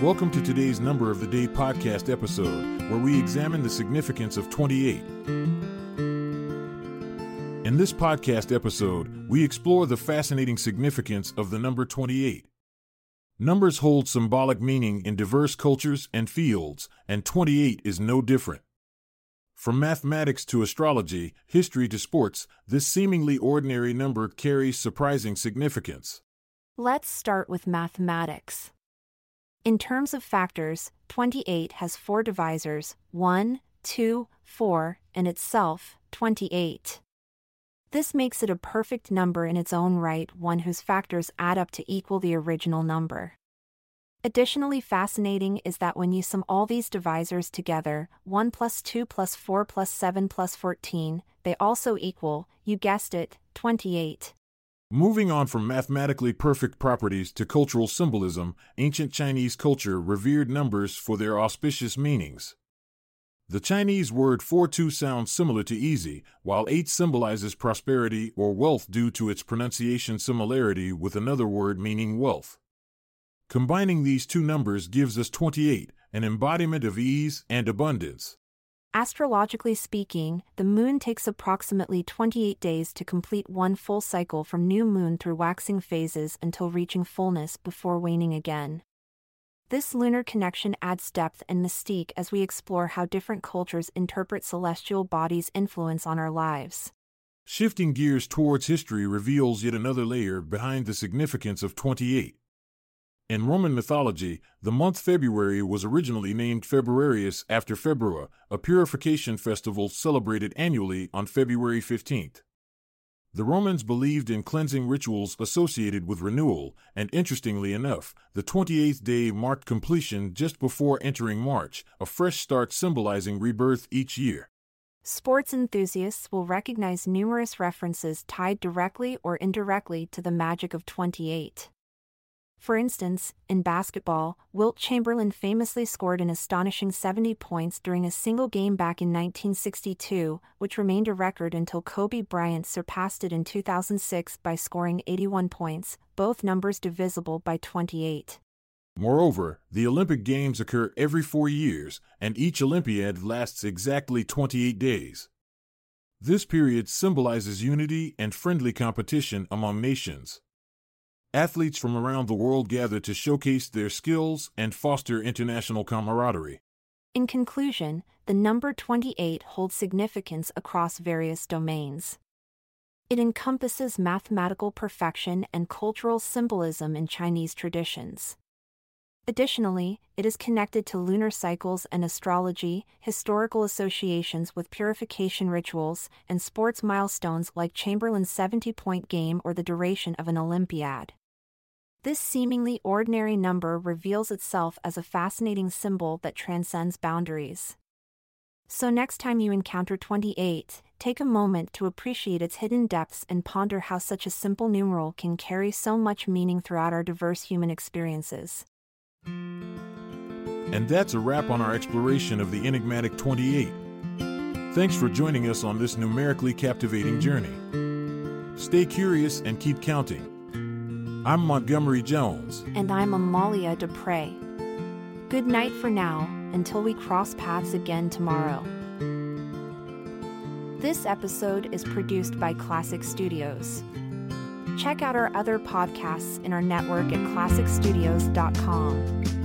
Welcome to today's Number of the Day podcast episode, where we examine the significance of 28. In this podcast episode, we explore the fascinating significance of the number 28. Numbers hold symbolic meaning in diverse cultures and fields, and 28 is no different. From mathematics to astrology, history to sports, this seemingly ordinary number carries surprising significance. Let's start with mathematics. In terms of factors, 28 has four divisors 1, 2, 4, and itself, 28. This makes it a perfect number in its own right, one whose factors add up to equal the original number. Additionally fascinating is that when you sum all these divisors together, 1 plus 2 plus 4 plus 7 plus 14, they also equal, you guessed it, 28. Moving on from mathematically perfect properties to cultural symbolism, ancient Chinese culture revered numbers for their auspicious meanings. The Chinese word for two sounds similar to easy, while eight symbolizes prosperity or wealth due to its pronunciation similarity with another word meaning wealth. Combining these two numbers gives us 28, an embodiment of ease and abundance. Astrologically speaking, the moon takes approximately 28 days to complete one full cycle from new moon through waxing phases until reaching fullness before waning again. This lunar connection adds depth and mystique as we explore how different cultures interpret celestial bodies' influence on our lives. Shifting gears towards history reveals yet another layer behind the significance of 28. In Roman mythology, the month February was originally named Februarius after Februa, a purification festival celebrated annually on February 15th. The Romans believed in cleansing rituals associated with renewal, and interestingly enough, the 28th day marked completion just before entering March, a fresh start symbolizing rebirth each year. Sports enthusiasts will recognize numerous references tied directly or indirectly to the magic of 28. For instance, in basketball, Wilt Chamberlain famously scored an astonishing 70 points during a single game back in 1962, which remained a record until Kobe Bryant surpassed it in 2006 by scoring 81 points, both numbers divisible by 28. Moreover, the Olympic Games occur every four years, and each Olympiad lasts exactly 28 days. This period symbolizes unity and friendly competition among nations. Athletes from around the world gather to showcase their skills and foster international camaraderie. In conclusion, the number 28 holds significance across various domains. It encompasses mathematical perfection and cultural symbolism in Chinese traditions. Additionally, it is connected to lunar cycles and astrology, historical associations with purification rituals, and sports milestones like Chamberlain's 70 point game or the duration of an Olympiad. This seemingly ordinary number reveals itself as a fascinating symbol that transcends boundaries. So, next time you encounter 28, take a moment to appreciate its hidden depths and ponder how such a simple numeral can carry so much meaning throughout our diverse human experiences. And that's a wrap on our exploration of the enigmatic 28. Thanks for joining us on this numerically captivating journey. Stay curious and keep counting. I'm Montgomery Jones. And I'm Amalia Dupre. Good night for now, until we cross paths again tomorrow. This episode is produced by Klassic Studios. Check out our other podcasts in our network at klassicstudios.com.